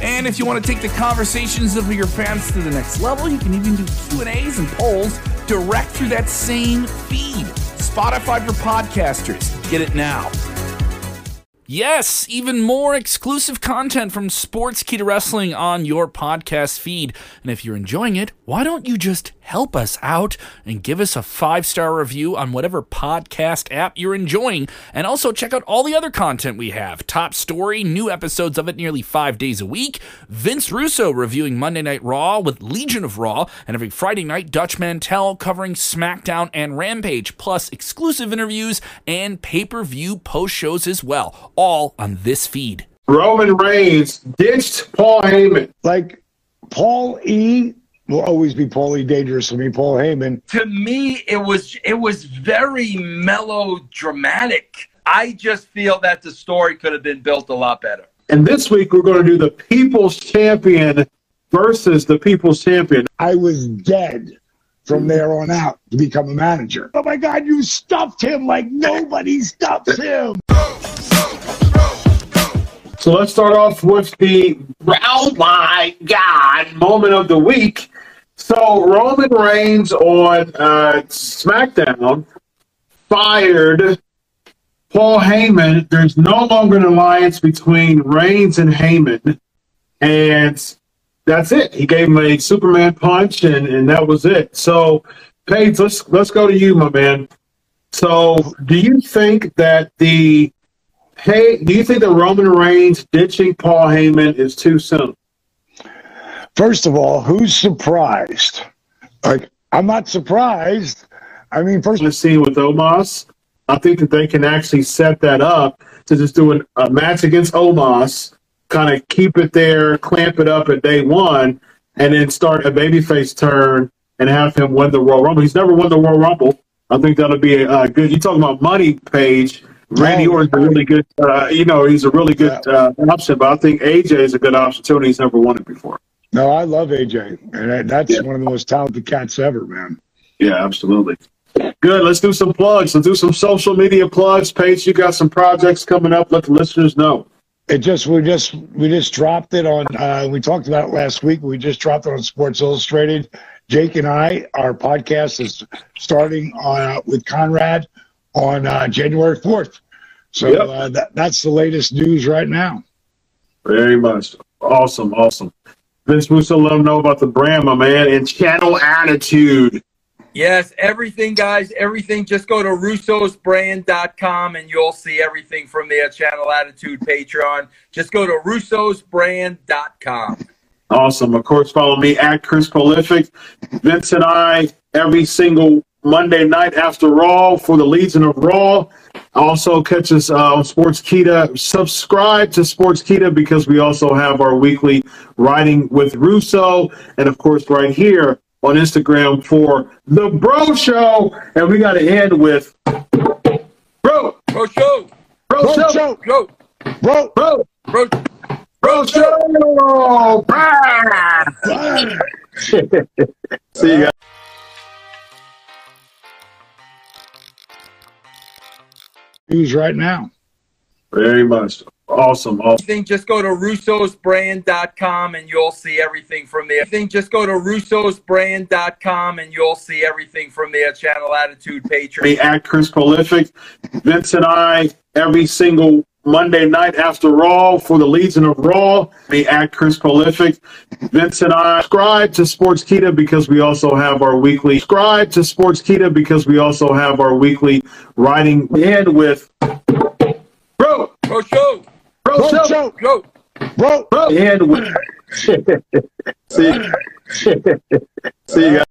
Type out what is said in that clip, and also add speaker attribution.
Speaker 1: And if you want to take the conversations of your fans to the next level, you can even do Q&As and polls direct through that same feed. Spotify for podcasters. Get it now. Yes, even more exclusive content from Sportskeeda Wrestling on your podcast feed. And if you're enjoying it, why don't you just help us out and give us a five star review on whatever podcast app you're enjoying? And also check out all the other content we have Top Story, new episodes of it nearly five days a week, Vince Russo reviewing Monday Night Raw with Legion of Raw, and every Friday night, Dutch Mantell covering SmackDown and Rampage, plus exclusive interviews and pay per view post shows as well, all on this feed.
Speaker 2: Roman Reigns ditched Paul Heyman.
Speaker 3: Like Paul E will always be Paul E. Dangerous to me, Paul Heyman.
Speaker 4: to me it was it was very melodramatic i just feel that the story could have been built a lot better
Speaker 2: And this week we're going to do the People's Champion versus the People's Champion.
Speaker 3: I was dead from there on out to become a manager. Oh my God, you stuffed him like nobody stuffs him.
Speaker 2: So let's start off with the oh my god moment of the week. So Roman Reigns on uh, SmackDown fired Paul Heyman. There's no longer an alliance between Reigns and Heyman, and that's it. He gave him a Superman punch, and, and that was it. So Page, let's let's go to you, my man. So do you think that the Hey, do you think that Roman Reigns ditching Paul Heyman is too soon?
Speaker 3: First of all, who's surprised? Like, I'm not surprised. I mean, first,
Speaker 2: The scene with Omos, I think that they can actually set that up to just do an, a match against Omos, kind of keep it there, clamp it up at day one, and then start a babyface turn and have him win the Royal Rumble. He's never won the Royal Rumble. I think that'll be a, a good. You talking about money page? Randy
Speaker 3: Oh.
Speaker 2: Orton's a really good. Uh, you know, he's a really good uh, option, but I think AJ is a good option too, and he's never won it before.
Speaker 3: No, I love AJ, and that's
Speaker 2: Yeah.
Speaker 3: one of the most talented cats ever, man.
Speaker 2: Yeah, absolutely. Good. Let's do some plugs. Let's do some social media plugs. Page, you got some projects coming up. Let the listeners know.
Speaker 3: It just we just we just dropped it on. Uh, we talked about it last week. We just dropped it on Sports Illustrated. Jake and I, our podcast is starting uh, with Conrad on uh, January fourth. So
Speaker 2: Yep.
Speaker 3: uh, that, that's the latest news right now.
Speaker 2: Very much. Awesome. Awesome. Vince Russo, let them know about the brand, my man, and channel attitude.
Speaker 4: yes everything guys everything just go to russosbrand.com and you'll see everything from there channel attitude patreon just go to russosbrand.com
Speaker 2: Awesome. Of course, follow me at Chris Prolific. Vince and I every single Monday night after Raw for the Legion of Raw. Also, catch us uh, on Sportskeeda. Subscribe to Sportskeeda because we also have our weekly writing with Russo, and of course, right here on Instagram for the Bro Show. And we got to end with Bro,
Speaker 4: bro show
Speaker 2: Bro,
Speaker 3: Bro
Speaker 2: Show,
Speaker 3: Show.
Speaker 4: bro
Speaker 3: Bro,
Speaker 2: Bro,
Speaker 4: bro
Speaker 2: Bro Show. Brah. See you guys.
Speaker 3: News right now.
Speaker 2: Very much. Awesome. Awesome.
Speaker 4: everything just go to russosbrand.com and you'll see everything from there everything just go to russosbrand.com and you'll see everything from there channel attitude patreon
Speaker 2: Me at Chris Prolific. Vince and I every single Monday night after Raw for the Legion of Raw. Me at Chris Prolific. Vince and I subscribe to Sportskeeda because we also have our weekly subscribe to Sportskeeda because we also have our weekly writing and with Bro,
Speaker 4: bro show
Speaker 2: Bro,
Speaker 3: Bro
Speaker 2: Show.
Speaker 3: Show.
Speaker 4: bro
Speaker 3: Bro,
Speaker 2: Bro. And with See, see you guys.